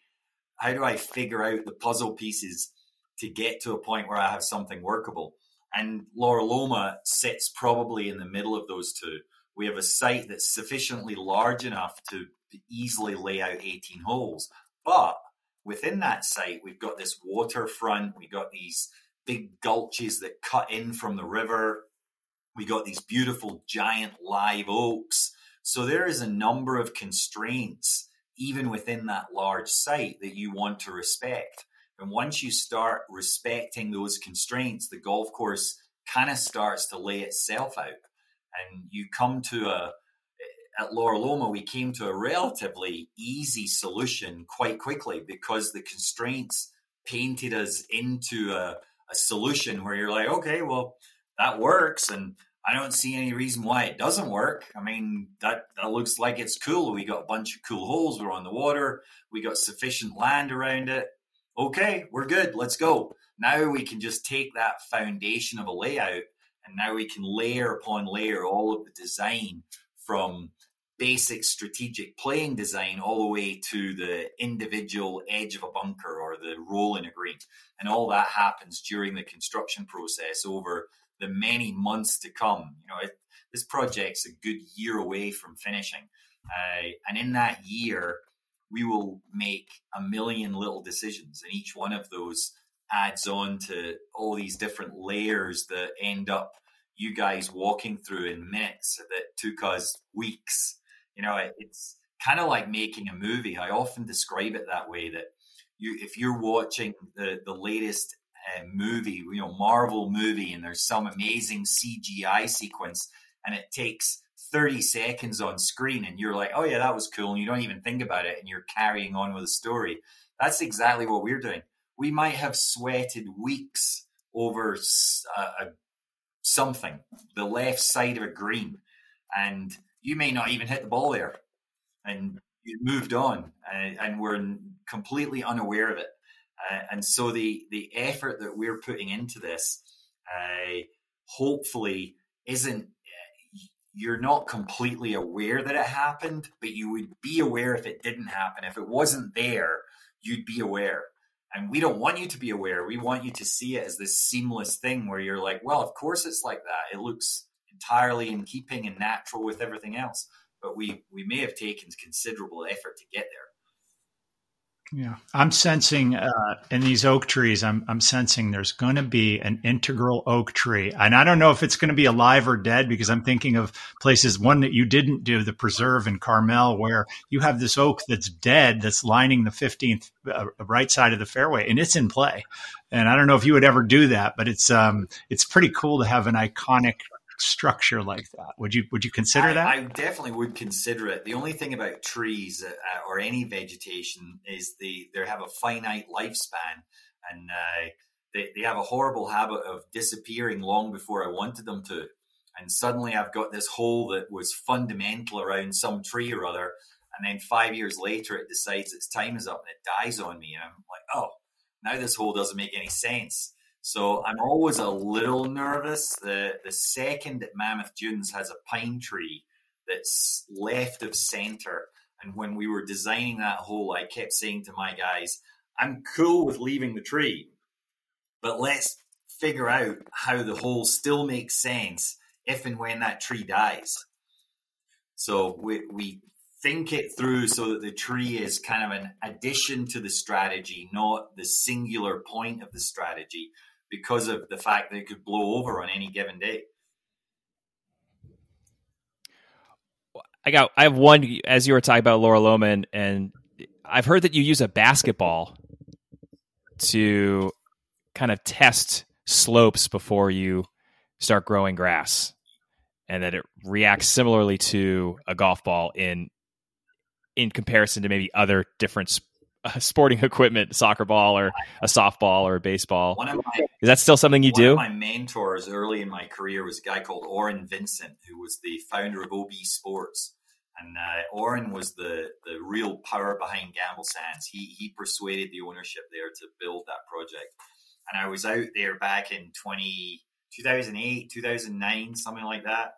B: how do I figure out the puzzle pieces to get to a point where I have something workable? And Loraloma sits probably in the middle of those two. We have a site that's sufficiently large enough to easily lay out 18 holes. But within that site, we've got this waterfront, we've got these big gulches that cut in from the river, we got these beautiful giant live oaks. So there is a number of constraints, even within that large site, that you want to respect. And once you start respecting those constraints, the golf course kind of starts to lay itself out. And you come to a, at Loraloma, we came to a relatively easy solution quite quickly because the constraints painted us into a, a solution where you're like, okay, well, that works. And I don't see any reason why it doesn't work. I mean, that, that looks like it's cool. We got a bunch of cool holes. We're on the water. We got sufficient land around it okay, we're good, let's go. Now we can just take that foundation of a layout and now we can layer upon layer all of the design from basic strategic playing design all the way to the individual edge of a bunker or the roll in a green. And all that happens during the construction process over the many months to come. You know, it, this project's a good year away from finishing. Uh, and in that year, we will make a million little decisions, and each one of those adds on to all these different layers that end up you guys walking through in minutes that took us weeks. You know, it's kind of like making a movie. I often describe it that way that you, if you're watching the, the latest uh, movie, you know, Marvel movie, and there's some amazing CGI sequence, and it takes 30 seconds on screen and you're like, oh, yeah, that was cool. And you don't even think about it and you're carrying on with the story. That's exactly what we're doing. We might have sweated weeks over something, the left side of a green, and you may not even hit the ball there. And you moved on and, and we're completely unaware of it. Uh, and so the, the effort that we're putting into this, uh, hopefully, isn't you're not completely aware that it happened, but you would be aware if it didn't happen. If it wasn't there, you'd be aware. And we don't want you to be aware. We want you to see it as this seamless thing where you're like, well, of course it's like that. It looks entirely in keeping and natural with everything else. But we we may have taken considerable effort to get there.
C: Yeah, I'm sensing uh, in these oak trees, I'm, I'm sensing there's going to be an integral oak tree. And I don't know if it's going to be alive or dead because I'm thinking of places, one that you didn't do, the preserve in Carmel, where you have this oak that's dead that's lining the 15th uh, right side of the fairway and it's in play. And I don't know if you would ever do that, but it's, um, it's pretty cool to have an iconic structure like that. Would you would you consider
B: I,
C: that?
B: I definitely would consider it. The only thing about trees uh, or any vegetation is they they have a finite lifespan, and uh, they they have a horrible habit of disappearing long before I wanted them to. And suddenly I've got this hole that was fundamental around some tree or other, and then five years later it decides its time is up and it dies on me, and I'm like, oh, now this hole doesn't make any sense. So I'm always a little nervous. The the second that Mammoth Dunes has a pine tree that's left of center And when we were designing that hole, I kept saying to my guys, I'm cool with leaving the tree, but let's figure out how the hole still makes sense if and when that tree dies. So we, we think it through so that the tree is kind of an addition to the strategy, not the singular point of the strategy, because of the fact that it could blow over on any given day.
A: I got. I have one. As you were talking about Loraloma, and I've heard that you use a basketball to kind of test slopes before you start growing grass, and that it reacts similarly to a golf ball in in comparison to maybe other different uh, sporting equipment, soccer ball or a softball or a baseball. My, Is that still something you do?
B: my mentors early in my career was a guy called Orrin Vincent, who was the founder of OB Sports. And uh, Orrin was the, the real power behind Gamble Sands. He, he persuaded the ownership there to build that project. And I was out there back in 20, 2008, 2009, something like that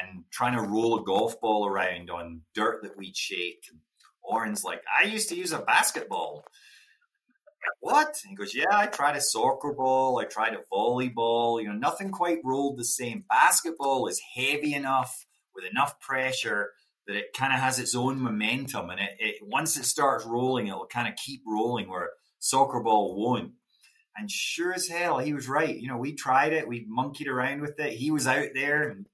B: and trying to roll a golf ball around on dirt that we'd shake. Orrin's like, I used to use a basketball. What? And he goes, Yeah, I tried a soccer ball, I tried a volleyball, you know, nothing quite rolled the same. Basketball is heavy enough with enough pressure that it kind of has its own momentum and it, it once it starts rolling, it'll kind of keep rolling where soccer ball won't. And sure as hell, he was right. You know, we tried it, we monkeyed around with it. He was out there and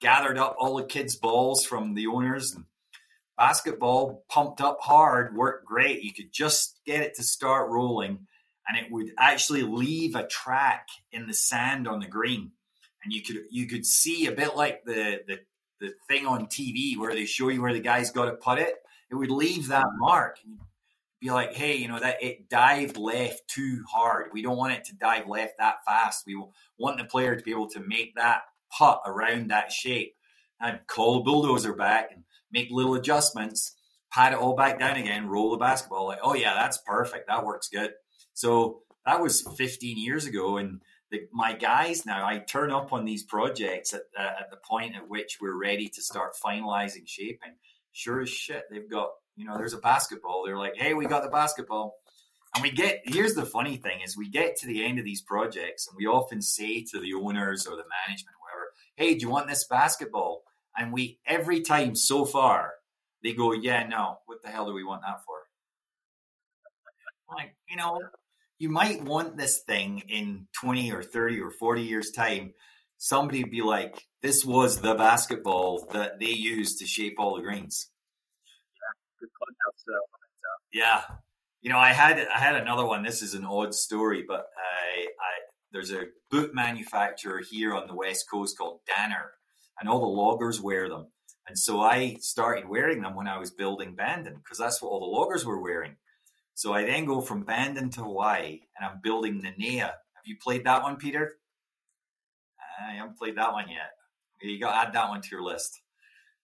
B: gathered up all the kids' balls from the owners and basketball pumped up hard worked great. You could just get it to start rolling and it would actually leave a track in the sand on the green. And you could you could see a bit like the the, the thing on TV where they show you where the guys got to put it. It would leave that mark. And be like, hey, you know, that it dived left too hard. We don't want it to dive left that fast. We want the player to be able to make that putt around that shape and call bulldozer back and make little adjustments, pat it all back down again, roll the basketball. Like, oh yeah, that's perfect. That works good. So that was 15 years ago, and the, my guys now, I turn up on these projects at, uh, at the point at which we're ready to start finalizing shaping. Sure as shit, they've got you know, there's a basketball. They're like, hey, we got the basketball. And we get here's the funny thing is we get to the end of these projects and we often say to the owners or the management, whatever, hey, do you want this basketball? And we every time so far they go, yeah, no. What the hell do we want that for? Like, you know, you might want this thing in 20 or 30 or 40 years time. Somebody be like, this was the basketball that they used to shape all the greens.
D: Yeah, good clubhouse stuff.
B: Yeah, you know, I had I had another one. This is an odd story, but I, I there's a boot manufacturer here on the west coast called Danner, and all the loggers wear them. And so I started wearing them when I was building Bandon because that's what all the loggers were wearing. So I then go from Bandon to Hawaii and I'm building Nanea. Have you played that one, Peter? I haven't played that one yet. You got to add that one to your list.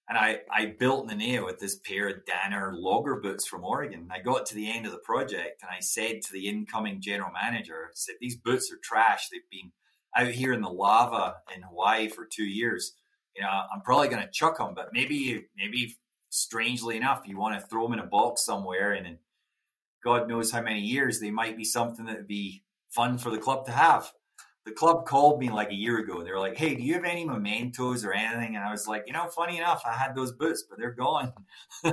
B: And I, I built Nanea with this pair of Danner logger boots from Oregon. I got to the end of the project and I said to the incoming general manager, I said, these boots are trash. They've been out here in the lava in Hawaii for two years know, I'm probably going to chuck them, but maybe, maybe strangely enough, you want to throw them in a box somewhere and in God knows how many years they might be something that would be fun for the club to have. The club called me like a year ago. They were like, "Hey, do you have any mementos or anything?" And I was like, "You know, funny enough, I had those boots, but they're gone."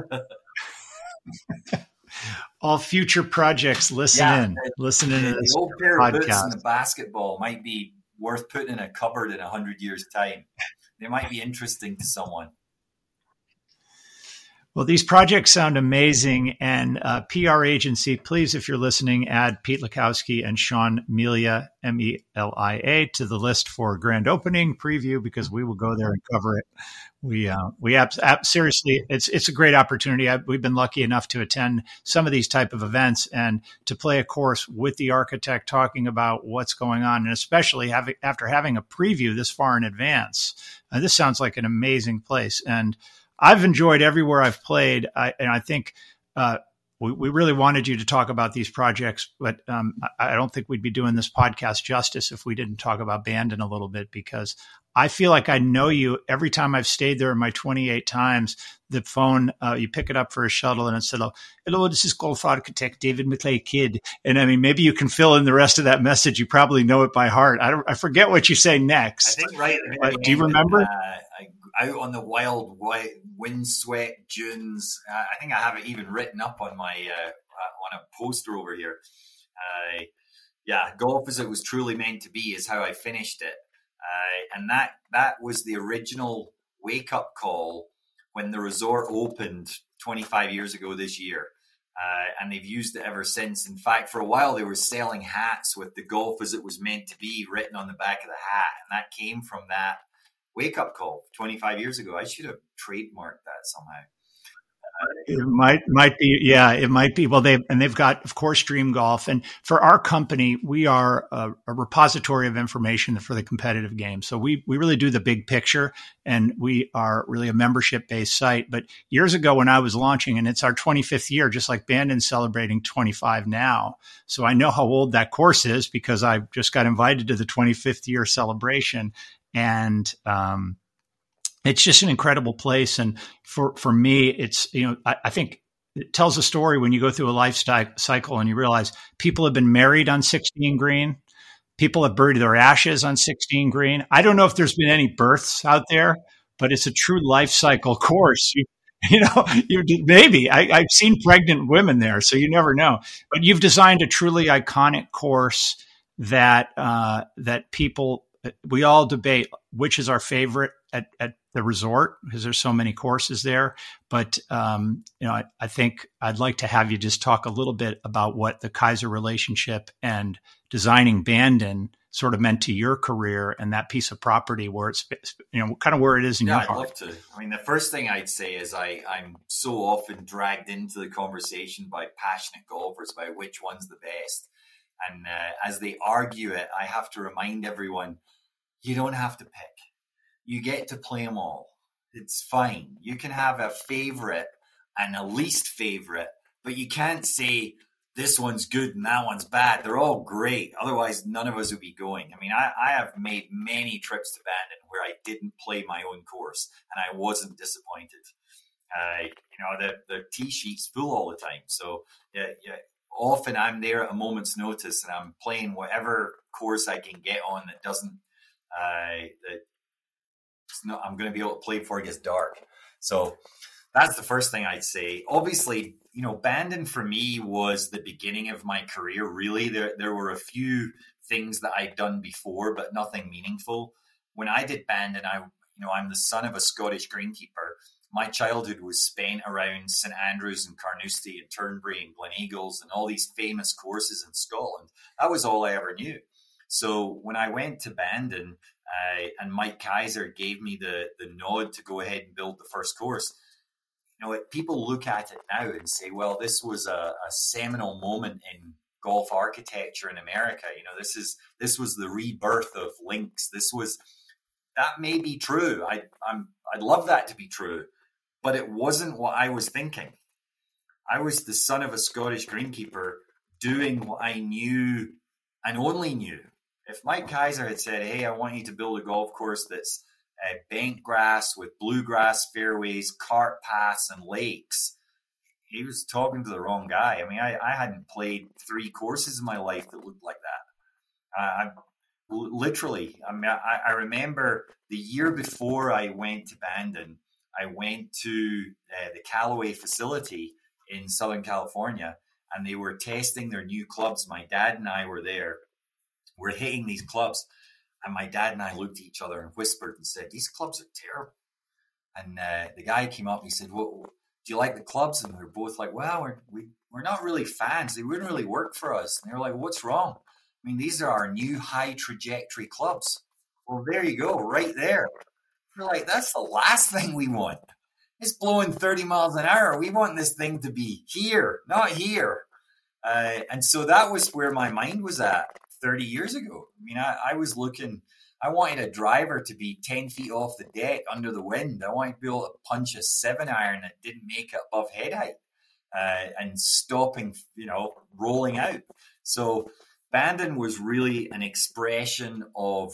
C: All future projects, listen yeah, in, listen in. The
B: old pair podcast. of boots and the basketball might be worth putting in a cupboard in a hundred years' time they might be interesting to someone.
C: Well, these projects sound amazing. And uh, PR agency, please, if you're listening, add Pete Lukowski and Sean Melia, M E L I A, to the list for grand opening preview because we will go there and cover it. We uh, we ab- ab- seriously, it's it's a great opportunity. I, we've been lucky enough to attend some of these type of events and to play a course with the architect, talking about what's going on, and especially having after having a preview this far in advance. Uh, this sounds like an amazing place and I've enjoyed everywhere I've played, I, and I think uh, we, we really wanted you to talk about these projects, but um, I, I don't think we'd be doing this podcast justice if we didn't talk about Bandon a little bit because I feel like I know you every time I've stayed there in my 28 times. The phone, uh, you pick it up for a shuttle and it said, Hello, this is Golf Architect David McLay Kidd. And I mean, maybe you can fill in the rest of that message. You probably know it by heart. I, I forget what you say next.
B: I think right.
C: do you remember?
B: Uh, out on the wild, wind windswept dunes. Uh, I think I have it even written up on my uh, uh, on a poster over here. Uh, yeah, golf as it was truly meant to be is how I finished it, uh, and that that was the original wake up call when the resort opened 25 years ago this year. Uh, and they've used it ever since. In fact, for a while they were selling hats with the golf as it was meant to be written on the back of the hat, and that came from that wake up call 25 years ago. I should have trademarked that somehow.
C: Uh, it might might be yeah it might be. Well they and they've got of course Dream Golf and for our company we are a, a, repository of information for the competitive game. So we we really do the big picture and we are really a membership based site. But years ago when I was launching and it's our 25th year just like Bandon celebrating 25 now. So I know how old that course is because I just got invited to the 25th year celebration and um, it's just an incredible place. And for for me, it's you know I, I think it tells a story when you go through a life cycle and you realize people have been married on 16 green. People have buried their ashes on 16 green. I don't know if there's been any births out there, but it's a true life cycle course. You, you know, you maybe I, have seen pregnant women there, so you never know. But you've designed a truly iconic course that uh, that people we all debate which is our favorite at, at the resort because there's so many courses there. But um, you know, I, I, think I'd like to have you just talk a little bit about what the Keiser relationship and designing Bandon sort of meant to your career and that piece of property where it's you know kind of where it is in
B: yeah,
C: your
B: I'd
C: heart.
B: love to. I mean, the first thing I'd say is I I'm so often dragged into the conversation by passionate golfers about which one's the best. And uh, as they argue it, I have to remind everyone you don't have to pick. You get to play them all. It's fine. You can have a favorite and a least favorite, but you can't say this one's good and that one's bad. They're all great. Otherwise, none of us would be going. I mean, I, I have made many trips to Bandon where I didn't play my own course and I wasn't disappointed. Uh, you know, the, the tee sheet's full all the time. So, yeah, yeah, often I'm there at a moment's notice and I'm playing whatever course I can get on that doesn't uh, not, I'm going to be able to play before it gets dark. So that's the first thing I'd say. Obviously, you know, Bandon for me was the beginning of my career. Really, there there were a few things that I'd done before, but nothing meaningful. When I did Bandon, I you know I'm the son of a Scottish greenkeeper. My childhood was spent around St Andrews and Carnoustie and Turnberry and Gleneagles and all these famous courses in Scotland. That was all I ever knew. So when I went to Bandon uh, and Mike Keiser gave me the, the nod to go ahead and build the first course, you know, it, people look at it now and say, well, this was a, a seminal moment in golf architecture in America. You know, this is this was the rebirth of links. This was that may be true. I I'm I'd love that to be true, but it wasn't what I was thinking. I was the son of a Scottish greenkeeper doing what I knew and only knew if Mike Keiser had said, "Hey, I want you to build a golf course that's uh, bent grass with bluegrass fairways, cart paths, and lakes," he was talking to the wrong guy. I mean, I, I hadn't played three courses in my life that looked like that. I, literally, I mean, I, I, remember the year before I went to Bandon, I went to uh, the Callaway facility in Southern California, and they were testing their new clubs. My dad and I were there we're hitting these clubs. And my dad and I looked at each other and whispered and said, These clubs are terrible. And uh, the guy came up and he said, Well, do you like the clubs? And we are both like, Well, we're, we, we're not really fans. They wouldn't really work for us. And they were like, What's wrong? I mean, these are our new high trajectory clubs. Well, there you go, right there. We're like, That's the last thing we want. It's blowing 30 miles an hour. We want this thing to be here, not here. Uh, and so that was where my mind was at. 30 years ago. I mean, I, I was looking, I wanted a driver to be 10 feet off the deck under the wind. I wanted to be able to punch a seven iron that didn't make it above head height. uh, and stopping, you know, rolling out. So Bandon was really an expression of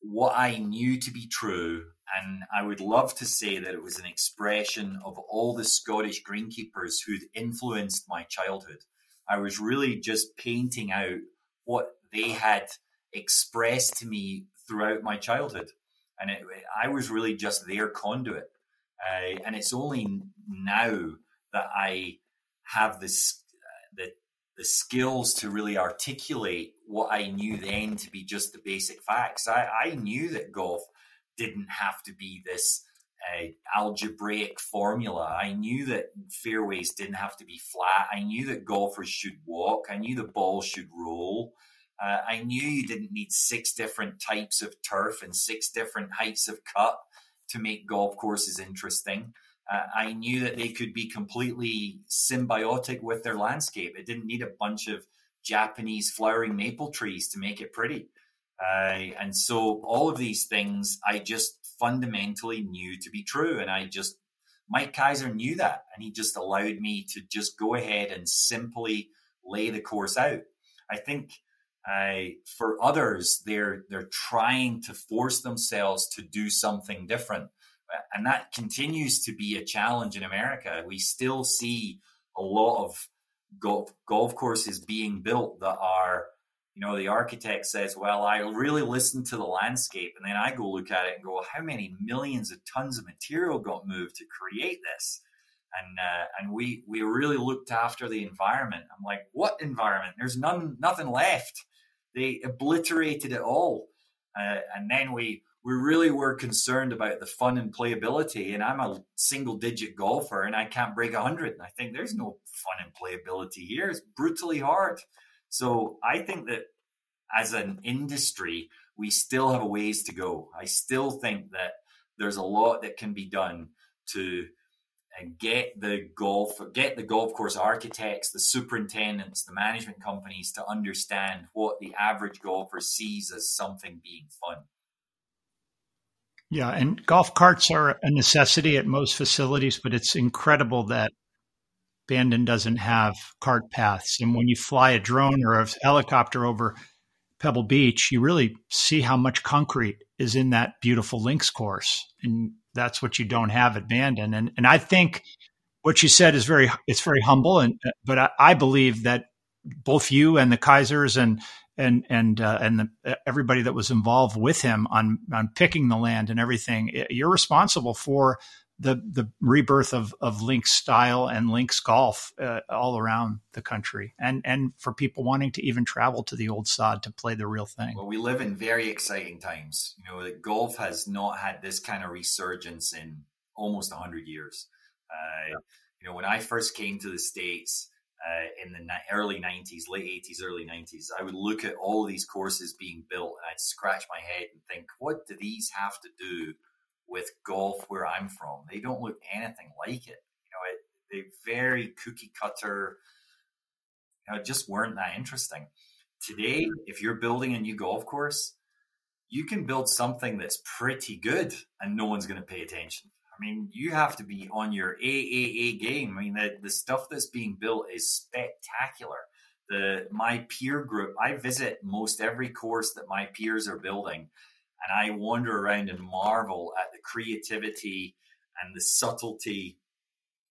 B: what I knew to be true. And I would love to say that it was an expression of all the Scottish greenkeepers who'd influenced my childhood. I was really just painting out what they had expressed to me throughout my childhood. And it, I was really just their conduit. Uh, and it's only now that I have this uh, the the skills to really articulate what I knew then to be just the basic facts. I, I knew that golf didn't have to be this uh, algebraic formula. I knew that fairways didn't have to be flat. I knew that golfers should walk. I knew the ball should roll. Uh, I knew you didn't need six different types of turf and six different heights of cut to make golf courses interesting. Uh, I knew that they could be completely symbiotic with their landscape. It didn't need a bunch of Japanese flowering maple trees to make it pretty. Uh, and so all of these things I just fundamentally knew to be true. And I just, Mike Keiser knew that. And he just allowed me to just go ahead and simply lay the course out. I think uh, for others, they're they're trying to force themselves to do something different, and that continues to be a challenge in America. We still see a lot of golf golf courses being built that are, you know, the architect says, "Well, I really listen to the landscape," and then I go look at it and go, well, "How many millions of tons of material got moved to create this?" and uh, and we we really looked after the environment. I'm like, what environment? There's none, nothing left. They obliterated it all. Uh, and then we we really were concerned about the fun and playability. And I'm a single digit golfer and I can't break 100. And I think there's no fun and playability here. It's brutally hard. So I think that as an industry, we still have a ways to go. I still think that there's a lot that can be done to and get the golf get the golf course architects the superintendents the management companies to understand what the average golfer sees as something being fun
C: yeah and golf carts are a necessity at most facilities but it's incredible that bandon doesn't have cart paths and when you fly a drone or a helicopter over pebble beach you really see how much concrete is in that beautiful links course and that's what you don't have at Bandon. And and I think what you said is very it's very humble. And but I, I believe that both you and the Keisers and and and uh, and the, everybody that was involved with him on on picking the land and everything, you're responsible for the the rebirth of of links style and links golf uh, all around the country, and and for people wanting to even travel to the old sod to play the real thing.
B: Well, we live in very exciting times. You know, golf has not had this kind of resurgence in almost hundred years. Uh, yeah. You know, when I first came to the states. Uh, in the early 90s, late 80s, early 90s, I would look at all these courses being built and I'd scratch my head and think, what do these have to do with golf where I'm from. They don't look anything like it. You know, it, they very cookie cutter. You know, just weren't that interesting. Today, if you're building a new golf course, you can build something that's pretty good and no one's going to pay attention. I mean, you have to be on your AAA game. I mean, the, the stuff that's being built is spectacular. The my peer group, I visit most every course that my peers are building, and I wander around and marvel at the creativity and the subtlety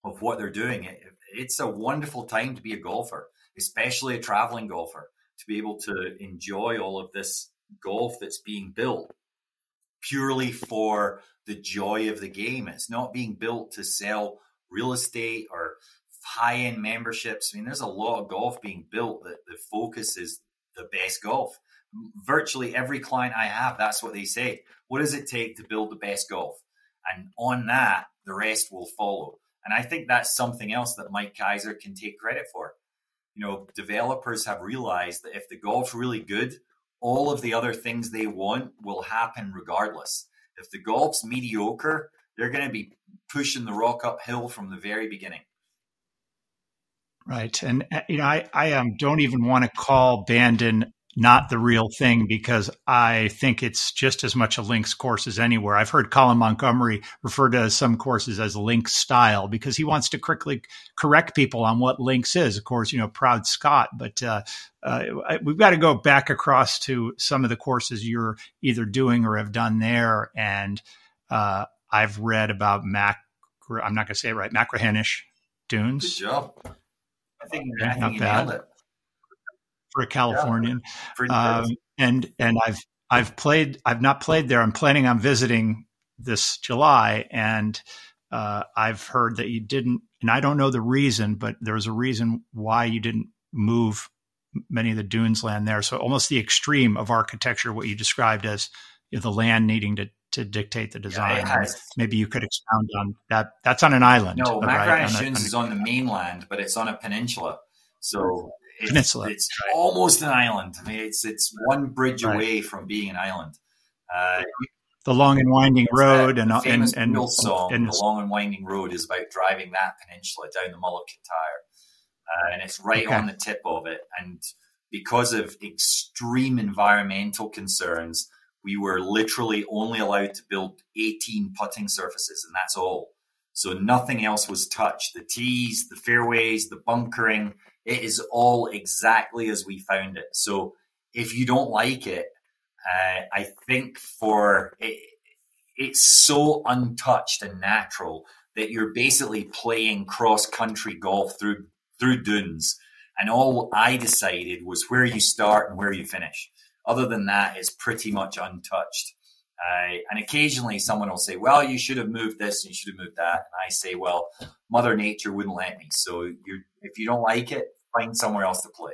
B: of what they're doing. It's a wonderful time to be a golfer, especially a traveling golfer, to be able to enjoy all of this golf that's being built purely for the joy of the game. It's not being built to sell real estate or high end memberships. I mean, there's a lot of golf being built that the focus is the best golf virtually every client I have, that's what they say. What does it take to build the best golf? And on that, the rest will follow. And I think that's something else that Mike Keiser can take credit for. You know, developers have realized that if the golf's really good, all of the other things they want will happen regardless. If the golf's mediocre, they're going to be pushing the rock uphill from the very beginning.
C: Right, and uh, you know, I I um, don't even want to call Bandon not the real thing because I think it's just as much a links course as anywhere. I've heard Colin Montgomerie refer to some courses as links style because he wants to quickly correct people on what links is. Of course, you know, proud Scot, but uh, uh, we've got to go back across to some of the courses you're either doing or have done there. And uh, I've read about Mac, I'm not going to say it right, Machrihanish dunes.
B: Good job. I think,
C: yeah,
B: I think
C: not bad for a Californian. Yeah, um, and and I've I've played I've not played there. I'm planning on visiting this July, and uh, I've heard that you didn't, and I don't know the reason, but there was a reason why you didn't move many of the dunes land there. So almost the extreme of architecture, what you described as you know, the land needing to to dictate the design. Yeah, Maybe you could expound on that. That's on an island.
B: No, right? Dunes is on the mainland, but it's on a peninsula. So it's,
C: peninsula.
B: It's right. almost an island. I mean, it's it's one bridge right. away from being an island. Uh,
C: the long and winding road and
B: famous
C: and,
B: and, song, and, the long and winding road is about driving that peninsula down the Mull of Kintyre, uh, and it's right okay. on the tip of it. And because of extreme environmental concerns, we were literally only allowed to build 18 putting surfaces, and that's all. So nothing else was touched. The tees, the fairways, the bunkering, it is all exactly as we found it. So if you don't like it, uh, I think for it, it's so untouched and natural that you're basically playing cross country golf through through dunes. And all I decided was where you start and where you finish. Other than that, it's pretty much untouched. Uh, and occasionally someone will say, well, you should have moved this and you should have moved that. And I say, well, Mother Nature wouldn't let me. So if you don't like it, find somewhere else to play.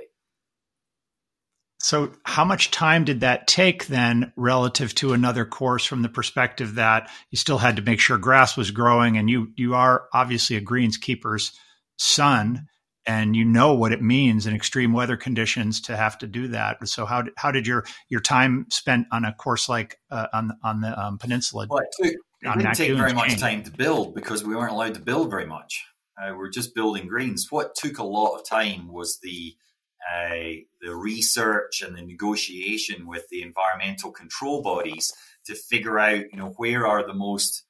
C: So, how much time did that take then relative to another course from the perspective that you still had to make sure grass was growing and you, you are obviously a greenskeeper's son and you know what it means in extreme weather conditions to have to do that. So how did, how did your your time spent on a course like uh, on on the um, peninsula?
B: Well, it, took, it didn't take very much time to build because we weren't allowed to build very much. Uh, we're just building greens. What took a lot of time was the uh, the research and the negotiation with the environmental control bodies to figure out, you know, where are the most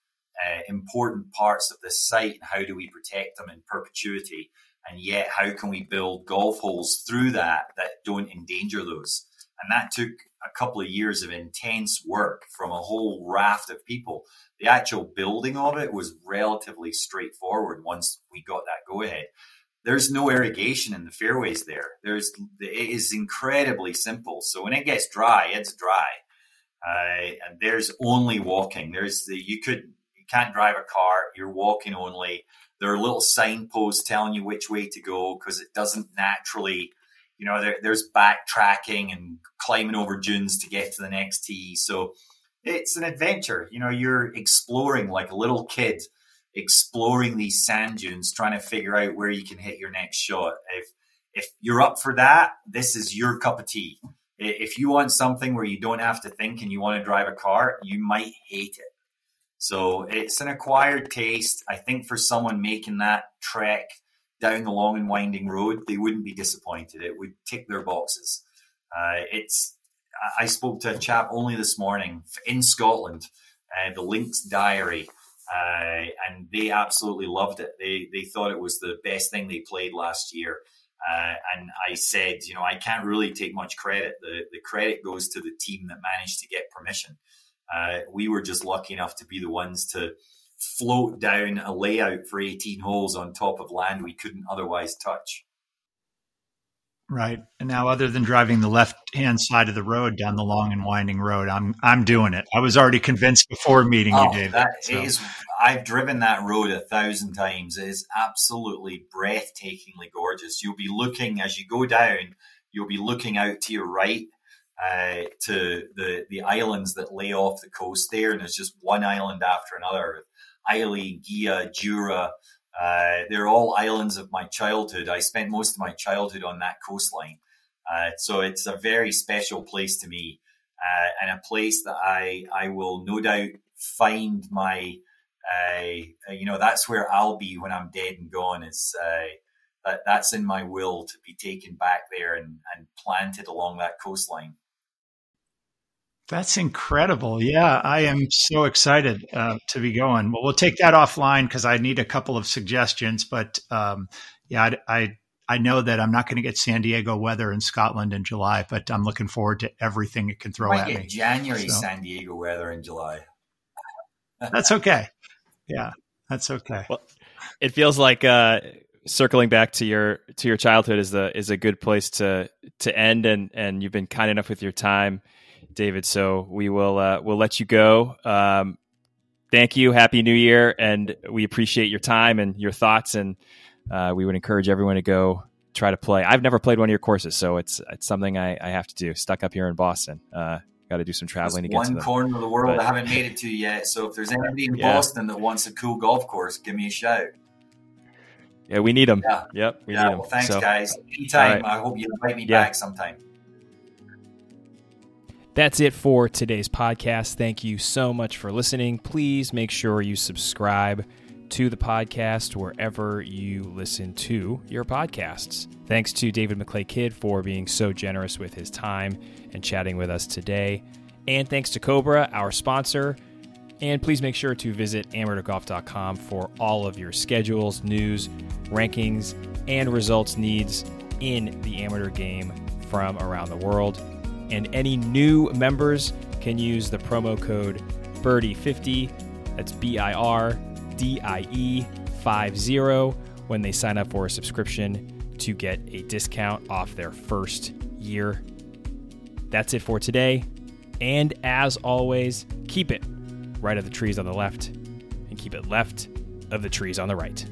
B: uh, important parts of this site and how do we protect them in perpetuity and yet how can we build golf holes through that that don't endanger those and that took a couple of years of intense work from a whole raft of people. The actual building of it was relatively straightforward once we got that go ahead there's no irrigation in the fairways there. There's it is incredibly simple. So when it gets dry it's dry. Uh, and there's only walking. There's the you could you can't drive a car. You're walking only. There are little signposts telling you which way to go because it doesn't naturally, you know, there, there's backtracking and climbing over dunes to get to the next tee. So it's an adventure. You know, you're exploring like a little kid exploring these sand dunes, trying to figure out where you can hit your next shot. If if you're up for that, this is your cup of tea. If you want something where you don't have to think and you want to drive a car, you might hate it. So it's an acquired taste. I think for someone making that trek down the long and winding road, they wouldn't be disappointed. It would tick their boxes. Uh, it's. I spoke to a chap only this morning in Scotland, uh, the Links Diary, uh, and they absolutely loved it. They they thought it was the best thing they played last year. Uh, and I said, you know, I can't really take much credit. The the credit goes to the team that managed to get permission. Uh, we were just lucky enough to be the ones to float down a layout for 18 holes on top of land we couldn't otherwise touch.
C: Right. And now other than driving the left hand side of the road down the long and winding road, I'm I'm doing it. I was already convinced before meeting oh, you, David.
B: That so. is, I've driven that road a thousand times. It is absolutely breathtakingly gorgeous. You'll be looking as you go down, you'll be looking out to your right uh, to the the islands that lay off the coast there, and there's just one island after another. Islay, Gigha, Jura, uh, they're all islands of my childhood. I spent most of my childhood on that coastline, uh, so it's a very special place to me, uh, and a place that I I will no doubt find my. Uh, you know that's where I'll be when I'm dead and gone. It's that that's in my will to be taken back there and, and planted along that coastline.
C: That's incredible. Yeah, I am so excited uh, to be going. Well, we'll take that offline because I need a couple of suggestions. But um, yeah, I, I, I know that I'm not going to get San Diego weather in Scotland in July, but I'm looking forward to everything it can throw
B: at
C: me.
B: January so. San Diego weather in July.
C: that's okay. Yeah, that's okay.
A: Well, it feels like uh, circling back to your to your childhood is the is a good place to to end, and and you've been kind enough with your time David. So we will uh, we'll let you go. Um, thank you. Happy New Year, and we appreciate your time and your thoughts. And uh, we would encourage everyone to go try to play. I've never played one of your courses, so it's it's something I, I have to do. Stuck up here in Boston. Uh, Got to do some traveling to get to
B: one corner of the world but, I haven't made it to yet. So if there's anybody in yeah. Boston that wants a cool golf course, give me a shout.
A: Yeah, we need them. Yeah. Yep, we
B: yeah,
A: need
B: them. Well, thanks, so, guys. Anytime. Right. I hope you invite me yeah. back sometime.
A: That's it for today's podcast. Thank you so much for listening. Please make sure you subscribe to the podcast wherever you listen to your podcasts. Thanks to David McLay Kidd for being so generous with his time and chatting with us today. And thanks to Cobra, our sponsor. And please make sure to visit amateurgolf.com for all of your schedules, news, rankings, and results needs in the amateur game from around the world and any new members can use the promo code BIRDIE50. That's B I R D I E 50 when they sign up for a subscription to get a discount off their first year. That's it for today. And as always, keep it right of the trees on the left and keep it left of the trees on the right.